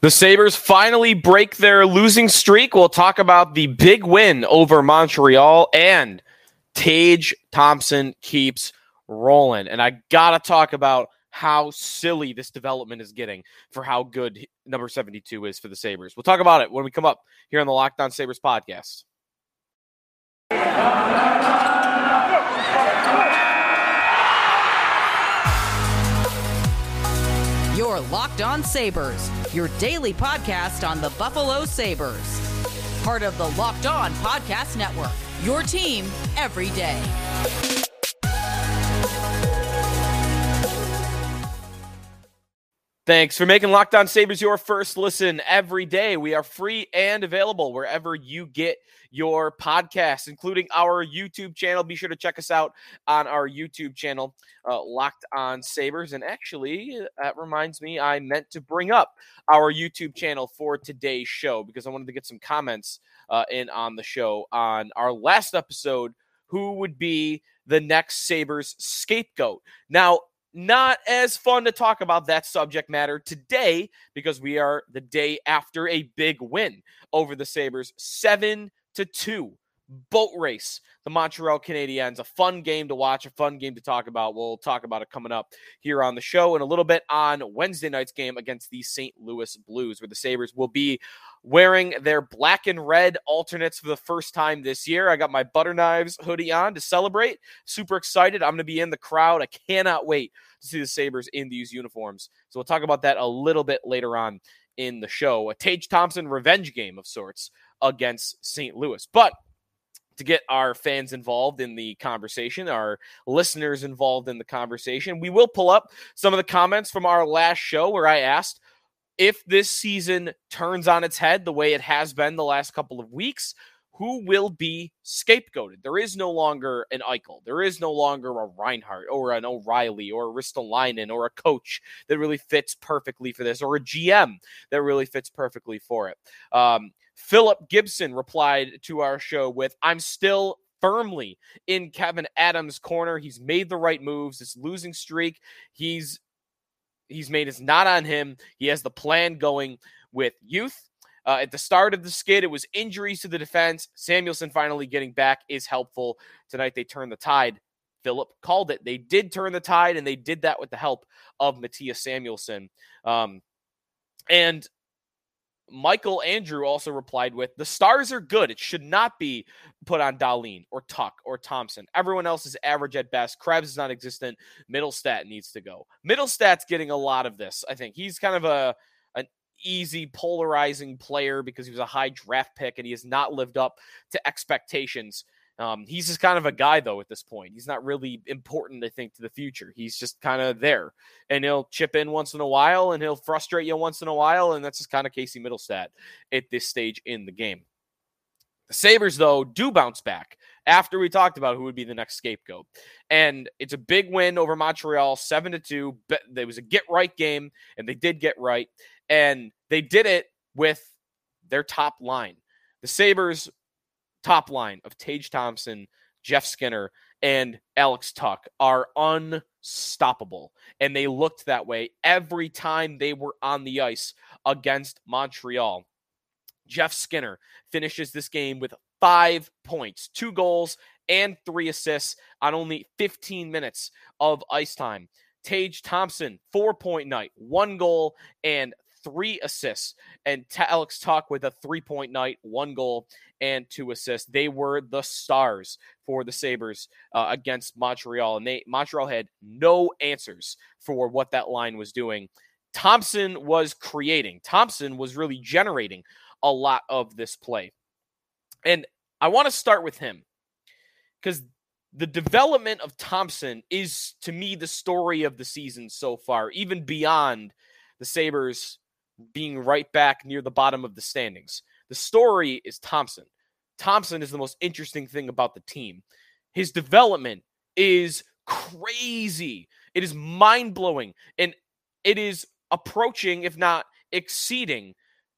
The Sabres finally break their losing streak. We'll talk about the big win over Montreal and Tage Thompson keeps rolling. And I got to talk about how silly this development is getting for how good number 72 is for the Sabres. We'll talk about it when we come up here on the Locked On Sabres podcast. Your Locked On Sabres, your daily podcast on the Buffalo Sabres. Part of the Locked On Podcast Network, your team every day. Thanks for making Locked On Sabres your first listen every day. We are free and available wherever you get your podcasts, including our YouTube channel. Be sure to check us out on our YouTube channel, uh, Locked On Sabres. And actually, that reminds me, I meant to bring up our YouTube channel for today's show because I wanted to get some comments uh, in on the show on our last episode. Who would be the next Sabres scapegoat? Now, not as fun to talk about that subject matter today because we are the day after a big win over the Sabres, seven to two boat race. The Montreal Canadiens, a fun game to watch, a fun game to talk about. We'll talk about it coming up here on the show in a little bit on Wednesday night's game against the St. Louis Blues, where the Sabres will be wearing their black and red alternates for the first time this year. I got my Butter Knives hoodie on to celebrate. Super excited. I'm going to be in the crowd. I cannot wait to see the Sabres in these uniforms. So we'll talk about that a little bit later on in the show. A Tage Thompson revenge game of sorts against St. Louis. But to get our fans involved in the conversation, our listeners involved in the conversation, we will pull up some of the comments from our last show where I asked if this season turns on its head the way it has been the last couple of weeks, who will be scapegoated. There is no longer an Eichel. There is no longer a Reinhart or an O'Reilly or a Ristolainen or a coach that really fits perfectly for this or a GM that really fits perfectly for it. Um, Philip Gibson replied to our show with, I'm still firmly in Kevyn Adams' corner. He's made the right moves. This losing streak he's he's made is not on him. He has the plan going with youth uh, at the start of the skid, it was injuries to the defense. Samuelsson finally getting back is helpful. Tonight, they turned the tide. Philip called it. They did turn the tide, and they did that with the help of Mattias Samuelsson. Um, and Michael Andrew also replied with the stars are good. It should not be put on Dahlin or Tuch or Thompson. Everyone else is average at best. Krebs is non existent. Mittelstadt needs to go. Mittelstadt's getting a lot of this. I think he's kind of a an easy, polarizing player because he was a high draft pick and he has not lived up to expectations. Um, he's just kind of a guy, though, at this point. He's not really important, I think, to the future. He's just kind of there. And he'll chip in once in a while and he'll frustrate you once in a while. And that's just kind of Casey Mittelstadt at this stage in the game. The Sabres, though, do bounce back after we talked about who would be the next scapegoat. And it's a big win over Montreal, 7 to 2. There was a get right game, and they did get right. And they did it with their top line. The Sabres' top line of Tage Thompson, Jeff Skinner, and Alex Tuch are unstoppable. And they looked that way every time they were on the ice against Montreal. Jeff Skinner finishes this game with five points, two goals, and three assists on only 15 minutes of ice time. Tage Thompson, four point night, one goal, and three assists, and Alex Tuch with a three point night, one goal and two assists. They were the stars for the Sabres uh, against Montreal, and they Montreal had no answers for what that line was doing. Thompson was creating. Thompson was really generating a lot of this play. And I want to start with him because the development of Thompson is to me the story of the season so far, even beyond the Sabres being right back near the bottom of the standings. The story is Thompson. Thompson is the most interesting thing about the team. His development is crazy. It is mind blowing. And it is approaching, if not exceeding,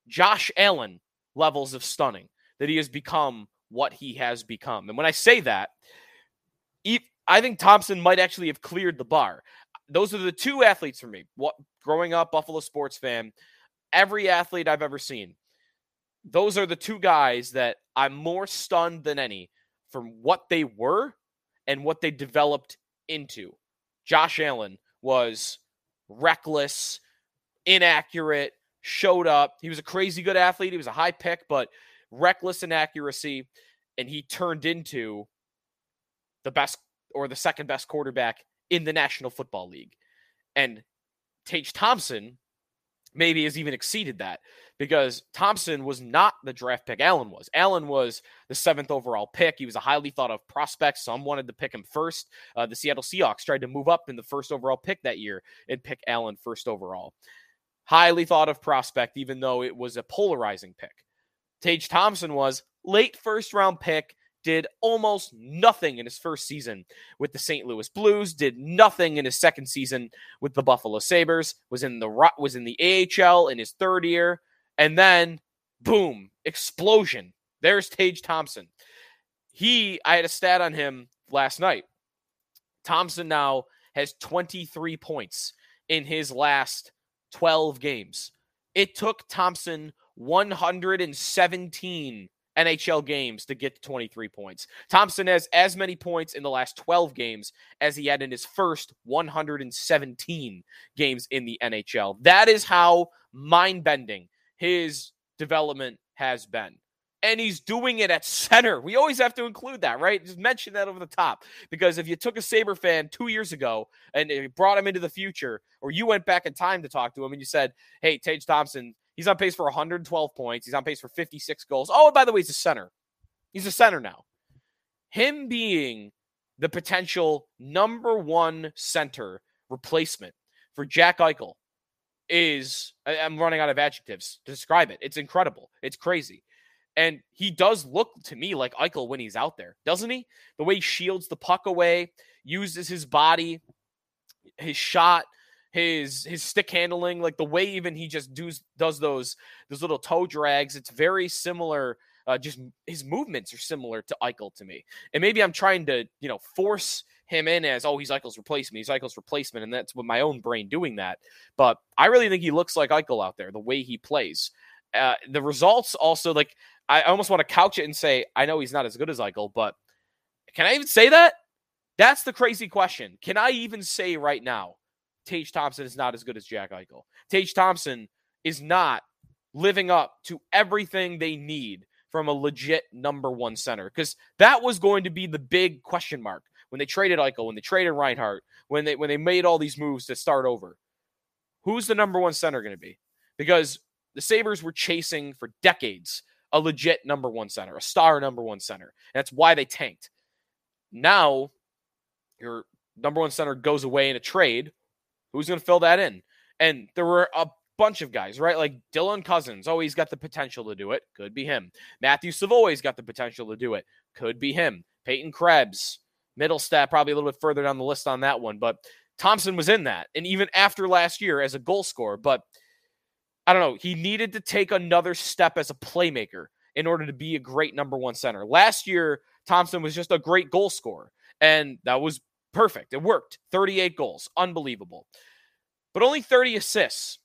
Josh Allen levels of stunning that he has become what he has become. And when I say that, I think Thompson might actually have cleared the bar. Those are the two athletes for me. What growing up Buffalo sports fan, every athlete I've ever seen, those are the two guys that I'm more stunned than any from what they were and what they developed into. Josh Allen was reckless, inaccurate, showed up. He was a crazy good athlete. He was a high pick, but reckless inaccuracy. And he turned into the best or the second best quarterback in the National Football League. And Tage Thompson maybe has even exceeded that because Thompson was not the draft pick Allen was. Allen was the seventh overall pick. He was a highly thought of prospect. Some wanted to pick him first. Uh, the Seattle Seahawks tried to move up in the first overall pick that year and pick Allen first overall. Highly thought of prospect, even though it was a polarizing pick. Tage Thompson was late first round pick did almost nothing in his first season with the St. Louis Blues, did nothing in his second season with the Buffalo Sabres, was in the was in the AHL in his third year, and then boom, explosion. There's Tage Thompson. He I had a stat on him last night. Thompson now has 23 points in his last 12 games. It took Thompson 117 NHL games to get to 23 points. Thompson has as many points in the last 12 games as he had in his first 117 games in the NHL. That is how mind bending his development has been. And he's doing it at center. We always have to include that, right? Just mention that over the top. Because if you took a Sabre fan two years ago and brought him into the future, or you went back in time to talk to him and you said, hey, Tage Thompson, He's on pace for 112 points. He's on pace for 56 goals. Oh, by the way, he's a center. He's a center now. Him being the potential number one center replacement for Jack Eichel is, I'm running out of adjectives to describe it. It's incredible. It's crazy. And he does look to me like Eichel when he's out there, doesn't he? The way he shields the puck away, uses his body, his shot, his his stick handling, like the way even he just does does those those little toe drags. It's very similar. Uh, just his movements are similar to Eichel to me. And maybe I'm trying to you know force him in as oh he's Eichel's replacement, he's Eichel's replacement, and that's with my own brain doing that. But I really think he looks like Eichel out there, the way he plays. Uh, the results also like I almost want to couch it and say I know he's not as good as Eichel, but can I even say that? That's the crazy question. Can I even say right now Tage Thompson is not as good as Jack Eichel. Tage Thompson is not living up to everything they need from a legit number one center because that was going to be the big question mark when they traded Eichel, when they traded Reinhart, when they when they made all these moves to start over. Who's the number one center going to be? Because the Sabres were chasing for decades a legit number one center, a star number one center. That's why they tanked. Now, your number one center goes away in a trade Who's going to fill that in? And there were a bunch of guys, right? Like Dylan Cozens, Oh, he's got the potential to do it. Could be him. Matthew Savoie's got the potential to do it. Could be him. Peyton Krebs. Mittelstadt, probably a little bit further down the list on that one. But Thompson was in that. And even after last year as a goal scorer. But I don't know. He needed to take another step as a playmaker in order to be a great number one center. Last year, Thompson was just a great goal scorer. And that was Perfect. It worked. 38 goals. Unbelievable. But only 30 assists.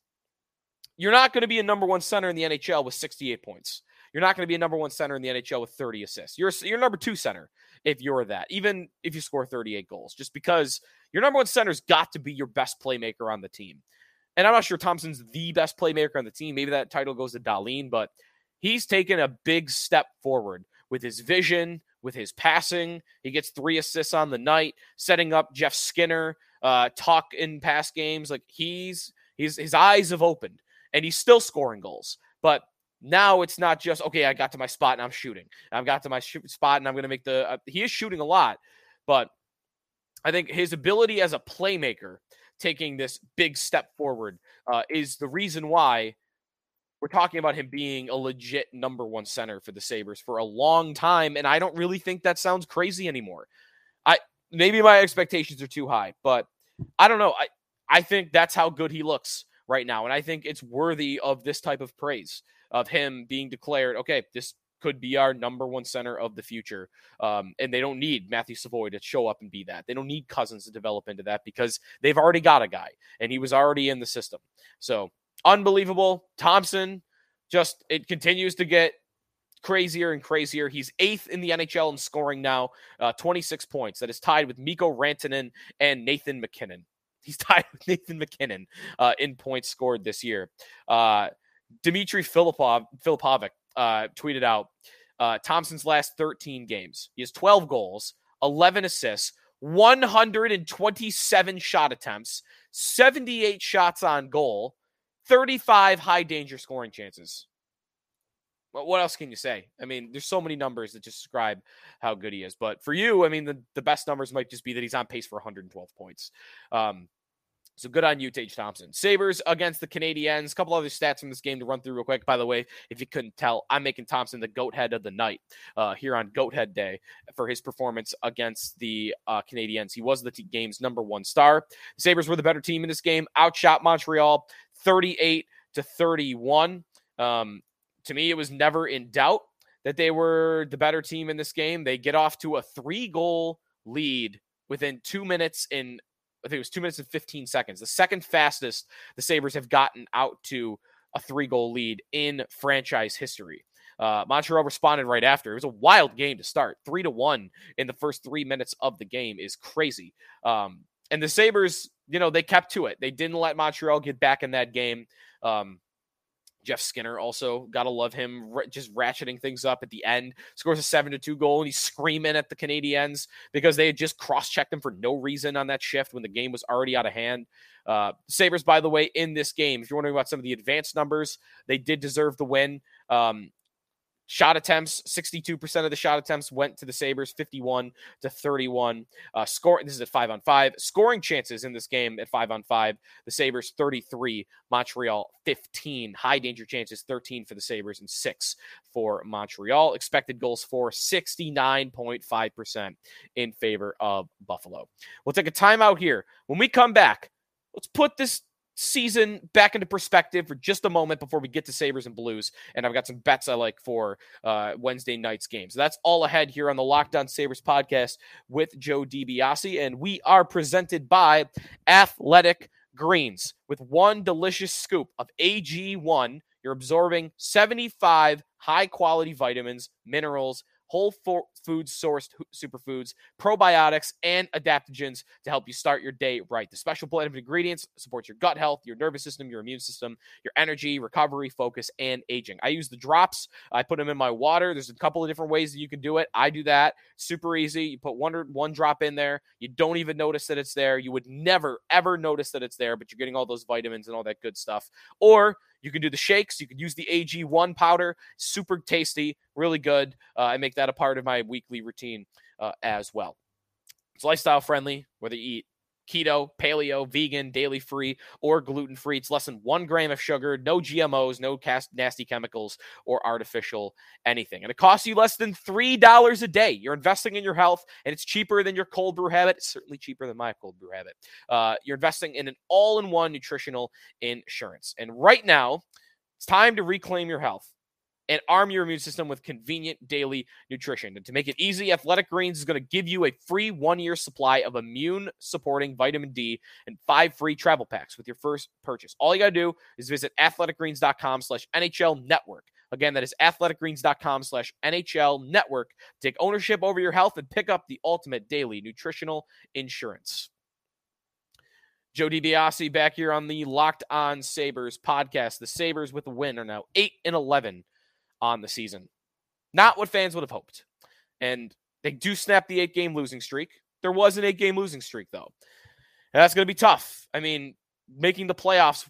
You're not going to be a number one center in the NHL with 68 points. You're not going to be a number one center in the NHL with 30 assists. You're you're number two center if you're that, even if you score 38 goals, just because your number one center's got to be your best playmaker on the team. And I'm not sure Thompson's the best playmaker on the team. Maybe that title goes to Dahlin, but he's taken a big step forward with his vision, with his passing. He gets three assists on the night, setting up Jeff Skinner, uh, talk in past games. Like he's he's his eyes have opened and he's still scoring goals. But now it's not just okay. I got to my spot and I'm shooting. I've got to my sh- spot and I'm going to make the. Uh, he is shooting a lot, but I think his ability as a playmaker, taking this big step forward, uh, is the reason why we're talking about him being a legit number one center for the Sabres for a long time. And I don't really think that sounds crazy anymore. I maybe my expectations are too high, but I don't know. I, I think that's how good he looks right now. And I think it's worthy of this type of praise of him being declared, okay, this could be our number one center of the future. Um, and they don't need Matthew Savoie to show up and be that. They don't need Cozens to develop into that because they've already got a guy and he was already in the system. So unbelievable. Thompson just it continues to get crazier and crazier. He's eighth in the NHL in scoring now, uh, 26 points. That is tied with Mikko Rantanen and Nathan MacKinnon. He's tied with Nathan MacKinnon uh, in points scored this year. Uh, Dimitri Filipov, Filipovic uh, tweeted out uh, Thompson's last 13 games. He has 12 goals, 11 assists, 127 shot attempts, 78 shots on goal, 35 high danger scoring chances. What else can you say? I mean, there's so many numbers that just describe how good he is. But for you, I mean, the, the best numbers might just be that he's on pace for 112 points. Um, so good on you, Tage Thompson. Sabres against the Canadiens. A couple other stats from this game to run through real quick. By the way, if you couldn't tell, I'm making Thompson the goat head of the night uh, here on Goat Head Day for his performance against the uh, Canadiens. He was the t- game's number one star. The Sabres were the better team in this game, outshot Montreal 38 to 31. Um, to me, it was never in doubt that they were the better team in this game. They get off to a three goal lead within two minutes in I think it was two minutes and 15 seconds, the second fastest the Sabres have gotten out to a three goal lead in franchise history. Uh, Montreal responded right after. It was a wild game to start. Three to one in the first three minutes of the game is crazy. Um, and the Sabres, you know, they kept to it. They didn't let Montreal get back in that game. Um, Jeff Skinner also gotta love him, just ratcheting things up at the end. Scores a seven to two goal, and he's screaming at the Canadiens because they had just cross checked him for no reason on that shift when the game was already out of hand. Uh, Sabres, by the way, in this game, if you're wondering about some of the advanced numbers, they did deserve the win. Um, Shot attempts, 62% of the shot attempts went to the Sabres, 51 to 31. Uh, score, this is at five on five. Scoring chances in this game at five on five. The Sabres, 33. Montreal, 15. High danger chances, 13 for the Sabres and six for Montreal. Expected goals for 69.5% in favor of Buffalo. We'll take a timeout here. When we come back, let's put this season back into perspective for just a moment before we get to Sabres and Blues. And I've got some bets I like for uh, Wednesday night's games. So that's all ahead here on the Locked On Sabres podcast with Joe DiBiase. And we are presented by Athletic Greens with one delicious scoop of AG1. You're absorbing 75 high quality vitamins, minerals, whole food sourced superfoods, probiotics, and adaptogens to help you start your day right. The special blend of ingredients supports your gut health, your nervous system, your immune system, your energy, recovery, focus, and aging. I use the drops. I put them in my water. There's a couple of different ways that you can do it. I do that. Super easy. You put one one drop in there. You don't even notice that it's there. You would never ever notice that it's there, but you're getting all those vitamins and all that good stuff. Or you can do the shakes. You can use the AG1 powder. Super tasty, really good. Uh, I make that a part of my weekly routine uh, as well. It's lifestyle friendly, whether you eat keto, paleo, vegan, daily free, or gluten free. It's less than one gram of sugar, no GMOs, no cast, nasty chemicals, or artificial anything. And it costs you less than $3 a day. You're investing in your health, and it's cheaper than your cold brew habit. It's certainly cheaper than my cold brew habit. Uh, you're investing in an all in one nutritional insurance. And right now, it's time to reclaim your health and arm your immune system with convenient daily nutrition. And to make it easy, Athletic Greens is going to give you a free one year supply of immune supporting vitamin D and five free travel packs with your first purchase. All you got to do is visit athleticgreens.com slash NHL network. Again, that is athleticgreens.com slash NHL network. Take ownership over your health and pick up the ultimate daily nutritional insurance. Joe DiBiase back here on the Locked On Sabres podcast. The Sabres with the win are now 8 and 11 on the season. Not what fans would have hoped. And they do snap the eight game losing streak. There was an eight game losing streak, though. And that's going to be tough. I mean, making the playoffs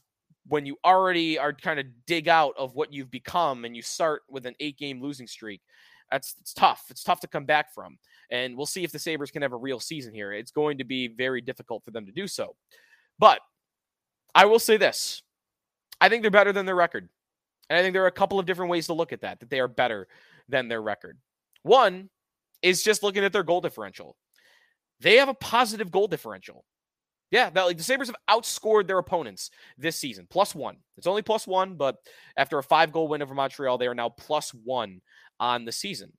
when you already are kind of dig out of what you've become and you start with an eight game losing streak, that's it's tough. It's tough to come back from. And we'll see if the Sabres can have a real season here. It's going to be very difficult for them to do so. But I will say this I think they're better than their record. And I think there are a couple of different ways to look at that, that they are better than their record. One is just looking at their goal differential. They have a positive goal differential. Yeah, that, like the Sabres have outscored their opponents this season, plus one. It's only plus one, but after a five goal win over Montreal, they are now plus one on the season.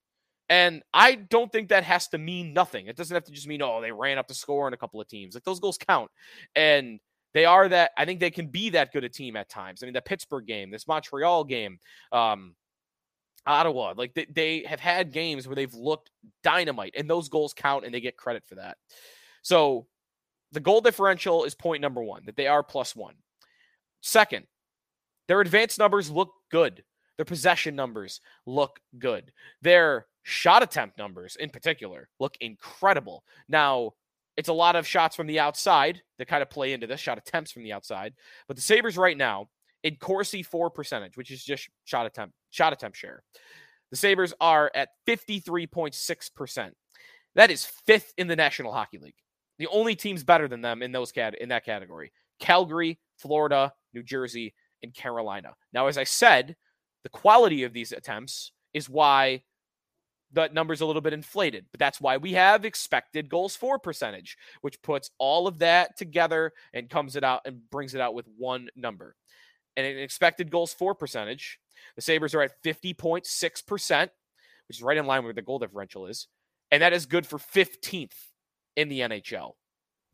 And I don't think that has to mean nothing. It doesn't have to just mean, oh, they ran up the score on a couple of teams. Like those goals count. And they are that. I think they can be that good a team at times. I mean, the Pittsburgh game, this Montreal game, um, Ottawa, like they, they have had games where they've looked dynamite, and those goals count, and they get credit for that. So the goal differential is point number one that they are plus one. Second, their advanced numbers look good. Their possession numbers look good. Their shot attempt numbers, in particular, look incredible. Now, it's a lot of shots from the outside that kind of play into this shot attempts from the outside. But the Sabres right now, in Corsi for percentage, which is just shot attempt shot attempt share, the Sabres are at 53.6%. That is fifth in the National Hockey League. The only teams better than them in those cat in that category. Calgary, Florida, New Jersey, and Carolina. Now, as I said, the quality of these attempts is why that number's a little bit inflated, but that's why we have expected goals for percentage, which puts all of that together and comes it out and brings it out with one number. And an expected goals for percentage, the Sabres are at 50.6%, which is right in line with where the goal differential is. And that is good for 15th in the NHL.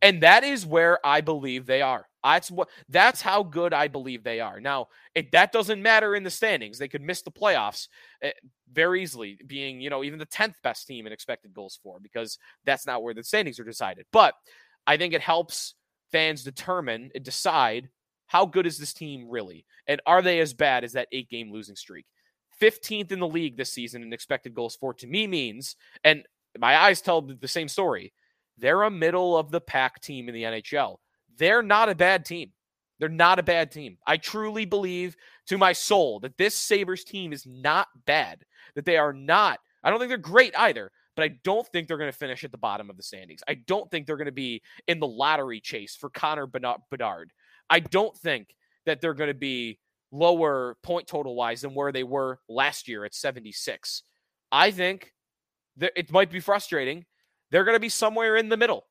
And that is where I believe they are. That's what that's how good I believe they are. Now, it, that doesn't matter in the standings. They could miss the playoffs uh, very easily, being, you know, even the 10th best team in expected goals for because that's not where the standings are decided. But I think it helps fans determine and decide how good is this team really? And are they as bad as that 8-game losing streak? 15th in the league this season in expected goals for to me means and my eyes tell the same story they're a middle of the pack team in the NHL. They're not a bad team. They're not a bad team. I truly believe to my soul that this Sabres team is not bad, that they are not. I don't think they're great either, but I don't think they're going to finish at the bottom of the standings. I don't think they're going to be in the lottery chase for Connor Bedard. I don't think that they're going to be lower point total wise than where they were last year at 76. I think that it might be frustrating they're going to be somewhere in the middle.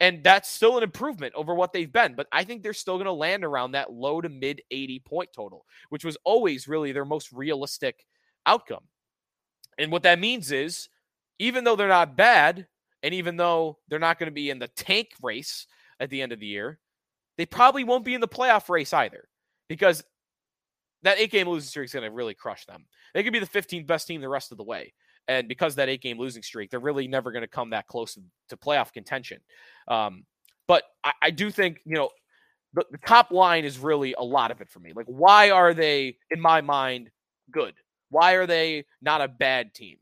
And that's still an improvement over what they've been. But I think they're still going to land around that low to mid 80 point total, which was always really their most realistic outcome. And what that means is, even though they're not bad, and even though they're not going to be in the tank race at the end of the year, they probably won't be in the playoff race either because that eight game losing streak is going to really crush them. They could be the 15th best team the rest of the way. And because that eight game losing streak, they're really never going to come that close to playoff contention. Um, but I, I, do think, you know, the, the top line is really a lot of it for me. Like, why are they, in my mind, good? Why are they not a bad team?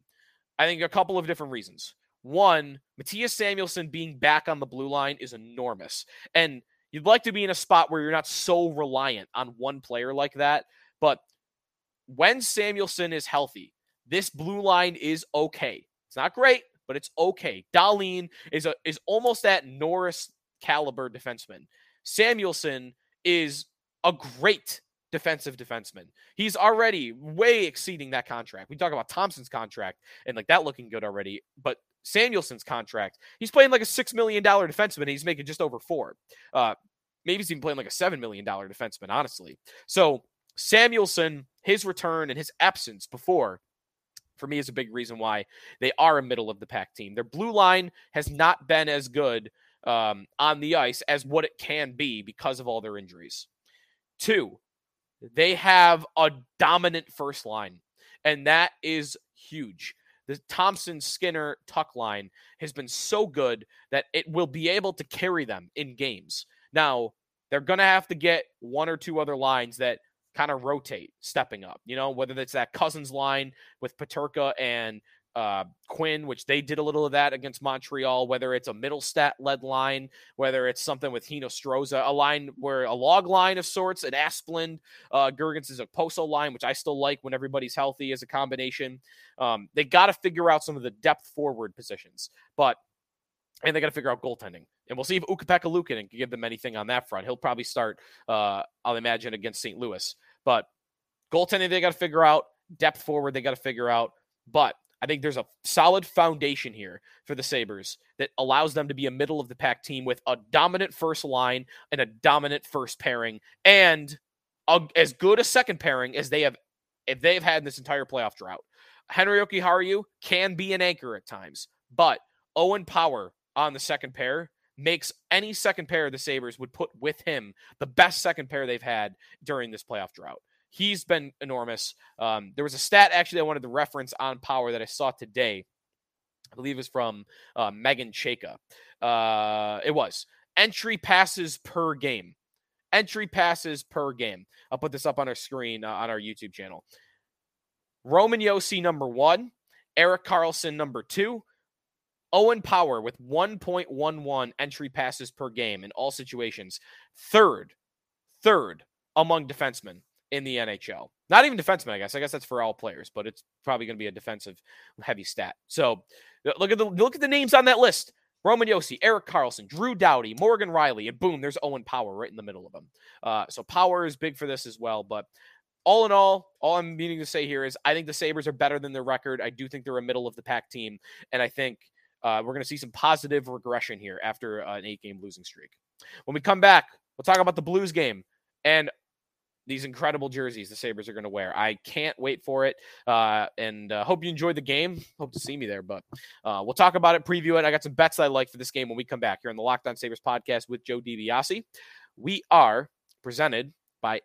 I think a couple of different reasons. One, Mattias Samuelsson being back on the blue line is enormous. And you'd like to be in a spot where you're not so reliant on one player like that. But when Samuelsson is healthy, this blue line is okay. It's not great, but it's okay. Dahlin is a is almost that Norris caliber defenseman. Samuelsson is a great defensive defenseman. He's already way exceeding that contract. We talk about Thompson's contract and like that looking good already, but Samuelsson's contract, he's playing like a six million dollar defenseman. he's making just over four. Uh, maybe he's even playing like a seven million dollar defenseman, honestly. So Samuelsson, his return and his absence before for me is a big reason why they are a middle of the pack team. Their blue line has not been as good um, on the ice as what it can be because of all their injuries. Two, they have a dominant first line, and that is huge. The Thompson Skinner Tuch line has been so good that it will be able to carry them in games. Now, they're going to have to get one or two other lines that kind of rotate, stepping up. You know, whether it's that Cozens line with Peterka and uh, Quinn, which they did a little of that against Montreal, whether it's a Mittelstadt led line, whether it's something with Hinostroza, a line where a log line of sorts, an Asplund, uh, Girgensons is a Poso line, which I still like when everybody's healthy as a combination. Um, they got to figure out some of the depth forward positions, but and they got to figure out goaltending. And we'll see if Ukko-Pekka Luukkonen can give them anything on that front. He'll probably start, uh, I'll imagine, against St. Louis. But goaltending, they got to figure out. Depth forward, they got to figure out. But I think there's a solid foundation here for the Sabres that allows them to be a middle of the pack team with a dominant first line and a dominant first pairing and a, as good a second pairing as they have if they've had in this entire playoff drought. Henri Jokiharju can be an anchor at times, but Owen Power on the second pair makes any second pair the Sabres would put with him the best second pair they've had during this playoff drought. He's been enormous. Um, there was a stat actually I wanted to reference on power that I saw today. I believe is from uh, Meghan Chayka. Uh, it was entry passes per game. Entry passes per game. I'll put this up on our screen uh, on our YouTube channel. Roman Josi number one, Erik Karlsson number two, Owen Power with 1.11 entry passes per game in all situations. Third, third among defensemen in the NHL. Not even defensemen, I guess. I guess that's for all players, but it's probably going to be a defensive heavy stat. So look at the look at the names on that list. Roman Josi, Erik Karlsson, Drew Doughty, Morgan Rielly, and boom, there's Owen Power right in the middle of them. Uh, so Power is big for this as well. But all in all, all I'm meaning to say here is I think the Sabres are better than their record. I do think they're a middle of the pack team. And I think uh, we're going to see some positive regression here after uh, an eight game losing streak. When we come back, we'll talk about the Blues game and these incredible jerseys the Sabres are going to wear. I can't wait for it. Uh, and uh, hope you enjoyed the game. Hope to see me there, but uh, we'll talk about it, preview it. I got some bets I like for this game when we come back here on the Locked On Sabres podcast with Joe DiBiase. We are presented by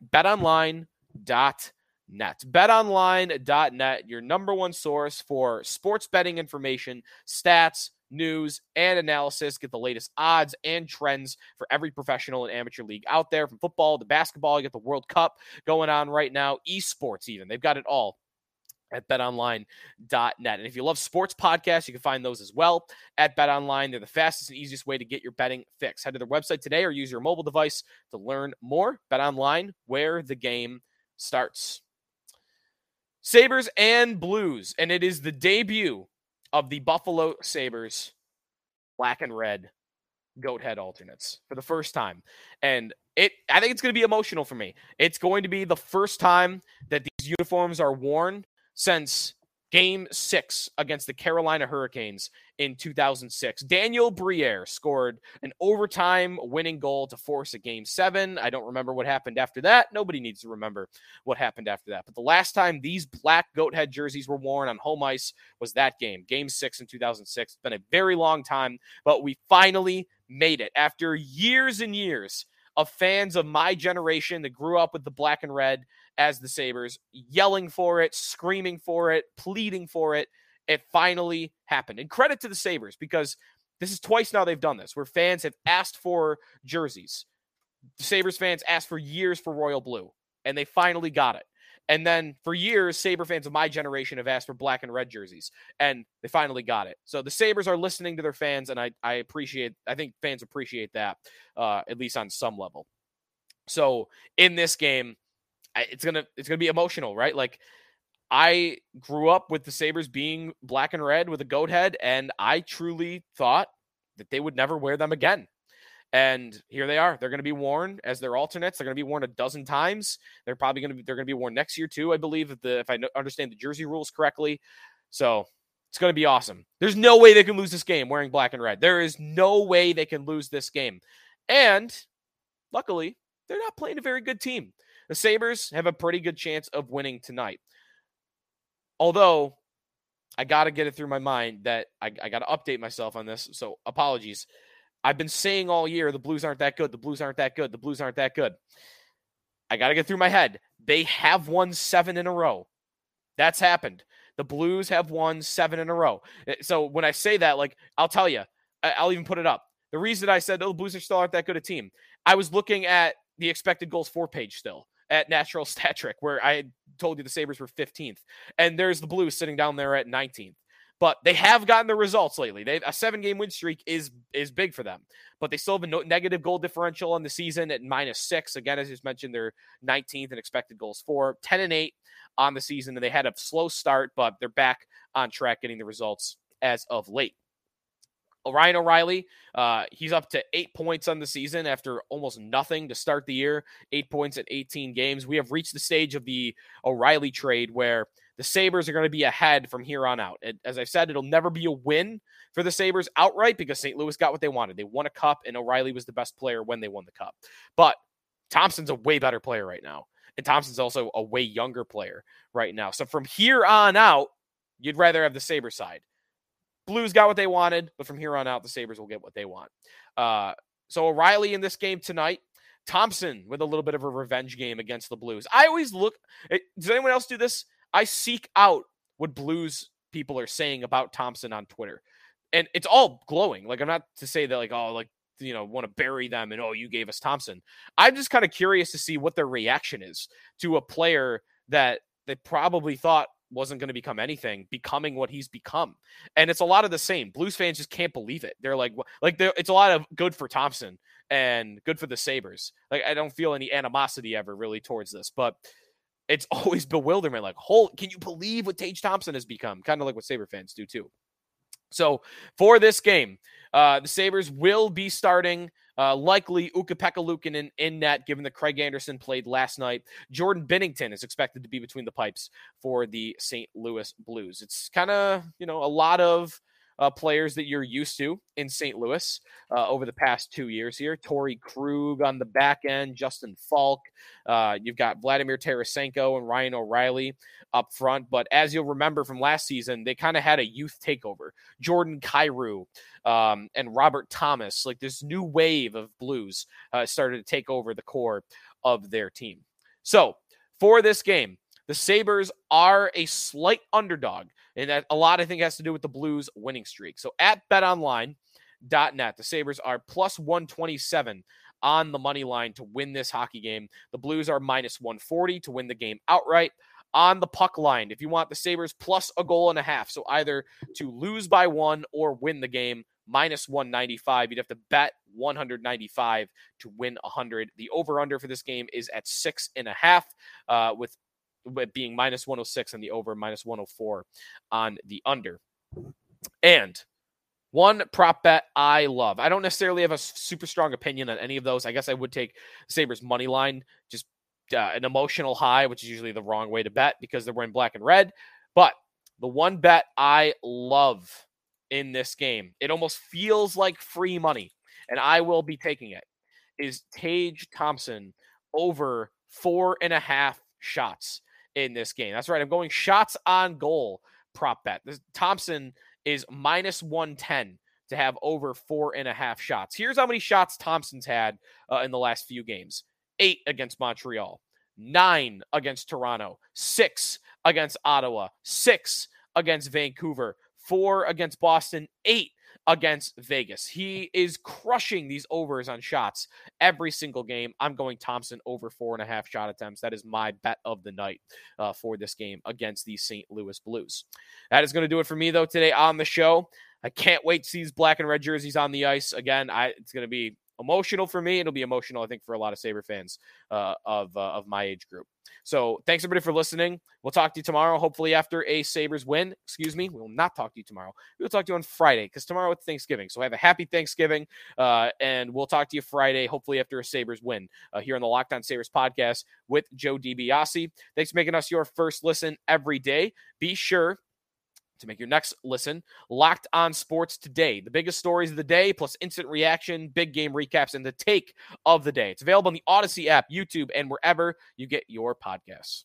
betonline.net. BetOnline.net, your number one source for sports betting information, stats, news, and analysis. Get the latest odds and trends for every professional and amateur league out there from football to basketball. You get the World Cup going on right now, esports, even. They've got it all at betonline.net. And if you love sports podcasts, you can find those as well at betonline. They're the fastest and easiest way to get your betting fix. Head to their website today or use your mobile device to learn more. BetOnline, where the game starts. Sabres and Blues, and it is the debut of the Buffalo Sabres black and red goat head alternates for the first time. And it I think it's going to be emotional for me. It's going to be the first time that these uniforms are worn since Game six against the Carolina Hurricanes in 2006. Daniel Briere scored an overtime winning goal to force a game seven. I don't remember what happened after that. Nobody needs to remember what happened after that. But the last time these black goat head jerseys were worn on home ice was that game, game six in 2006. It's been a very long time, but we finally made it after years and years of fans of my generation that grew up with the black and red as the Sabres, yelling for it, screaming for it, pleading for it. It finally happened. And credit to the Sabres because this is twice now they've done this where fans have asked for jerseys. The Sabres fans asked for years for Royal Blue, and they finally got it. And then for years, Sabre fans of my generation have asked for black and red jerseys, and they finally got it. So the Sabres are listening to their fans, and I, I appreciate, I think fans appreciate that, uh, at least on some level. So in this game, it's gonna it's gonna be emotional, right? Like I grew up with the Sabres being black and red with a goat head, and I truly thought that they would never wear them again. And here they are. They're going to be worn as their alternates. They're going to be worn a dozen times. They're probably going to be they're going to be worn next year too, I believe, if the if I understand the jersey rules correctly. So it's going to be awesome. There's no way they can lose this game wearing black and red. There is no way they can lose this game. And luckily, they're not playing a very good team. The Sabres have a pretty good chance of winning tonight. Although, I got to get it through my mind that I, I got to update myself on this. So, apologies. I've been saying all year the Blues aren't that good. The Blues aren't that good. The Blues aren't that good. I got to get through my head. They have won seven in a row. That's happened. The Blues have won seven in a row. Eh, so when I say that, like, I'll tell you, I'll even put it up. The reason I said, oh, the Blues are still aren't that good a team, I was looking at the expected goals for page still at Natural Stat Trick, where I told you the Sabres were 15th. And there's the Blues sitting down there at 19th. But they have gotten the results lately. They a seven game win streak is is big for them. But they still have a no, negative goal differential on the season at minus six. Again, as just mentioned, they're 19th in expected goals for 10 and 8 on the season. And they had a slow start, but they're back on track getting the results as of late. Ryan O'Reilly, uh, he's up to eight points on the season after almost nothing to start the year. Eight points at 18 games. We have reached the stage of the O'Reilly trade where the Sabres are going to be ahead from here on out. as I said, it'll never be a win for the Sabres outright because St. Louis got what they wanted. They won a cup, and O'Reilly was the best player when they won the cup. But Thompson's a way better player right now. And Thompson's also a way younger player right now. So from here on out, you'd rather have the Sabre side. Blues got what they wanted, but from here on out, the Sabres will get what they want. Uh, so O'Reilly in this game tonight. Thompson with a little bit of a revenge game against the Blues. I always look. Eh, does anyone else do this? I seek out what Blues people are saying about Thompson on Twitter, and it's all glowing. Like I'm not to say that like oh like you know want to bury them and oh you gave us Thompson. I'm just kind of curious to see what their reaction is to a player that they probably thought wasn't going to become anything, becoming what he's become. And it's a lot of the same. Blues fans just can't believe it. They're like, like they're, it's a lot of good for Thompson and good for the Sabres. Like I don't feel any animosity ever really towards this, but it's always bewilderment. Like, whole, can you believe what Tage Thompson has become? Kind of like what Sabre fans do too. So for this game, uh, the Sabres will be starting uh, likely Ukko-Pekka Luukkonen in net, given that Craig Anderson played last night. Jordan Binnington is expected to be between the pipes for the St. Louis Blues. It's kind of, you know, a lot of uh, players that you're used to in St. Louis uh, over the past two years here. Torey Krug on the back end, Justin Faulk. Uh, you've got Vladimir Tarasenko and Ryan O'Reilly up front. But as you'll remember from last season, they kind of had a youth takeover. Jordan Kyrou um, and Robert Thomas, like this new wave of Blues, uh, started to take over the core of their team. So for this game, the Sabres are a slight underdog, and a lot I think has to do with the Blues winning streak. So at betonline.net, the Sabres are plus 127 on the money line to win this hockey game. The Blues are minus 140 to win the game outright. On the puck line, if you want the Sabres plus a goal and a half, so either to lose by one or win the game, minus 195. You'd have to bet 195 to win 100. The over under for this game is at six and a half, uh, with being minus 106 on the over, minus 104 on the under. And one prop bet I love. I don't necessarily have a super strong opinion on any of those. I guess I would take Sabres money line, just uh, an emotional high, which is usually the wrong way to bet because they're wearing black and red. But the one bet I love in this game, it almost feels like free money, and I will be taking it, is Tage Thompson over four and a half shots in this game. That's right. I'm going shots on goal prop bet. This, Thompson is minus 110 to have over four and a half shots. Here's how many shots Thompson's had uh, in the last few games eight against Montreal, nine against Toronto, six against Ottawa, six against Vancouver, four against Boston, eight against Vegas. He is crushing these overs on shots every single game. I'm going Thompson over four and a half shot attempts. That is my bet of the night uh, for this game against the St. Louis Blues. That is going to do it for me, though, today on the show. I can't wait to see these black and red jerseys on the ice again. I, it's going to be emotional for me. It'll be emotional, I think, for a lot of Sabre fans uh, of uh, of my age group. So thanks everybody for listening. We'll talk to you tomorrow, hopefully after a Sabres win. Excuse me, we will not talk to you tomorrow. We'll talk to you on Friday because tomorrow it's Thanksgiving. So have a happy Thanksgiving, uh, and we'll talk to you Friday, hopefully after a Sabres win uh, here on the Locked On Sabres podcast with Joe DiBiase. Thanks for making us your first listen every day. Be sure to make your next listen. Locked on Sports Today, the biggest stories of the day, plus instant reaction, big game recaps, and the take of the day. It's available on the Odyssey app, YouTube, and wherever you get your podcasts.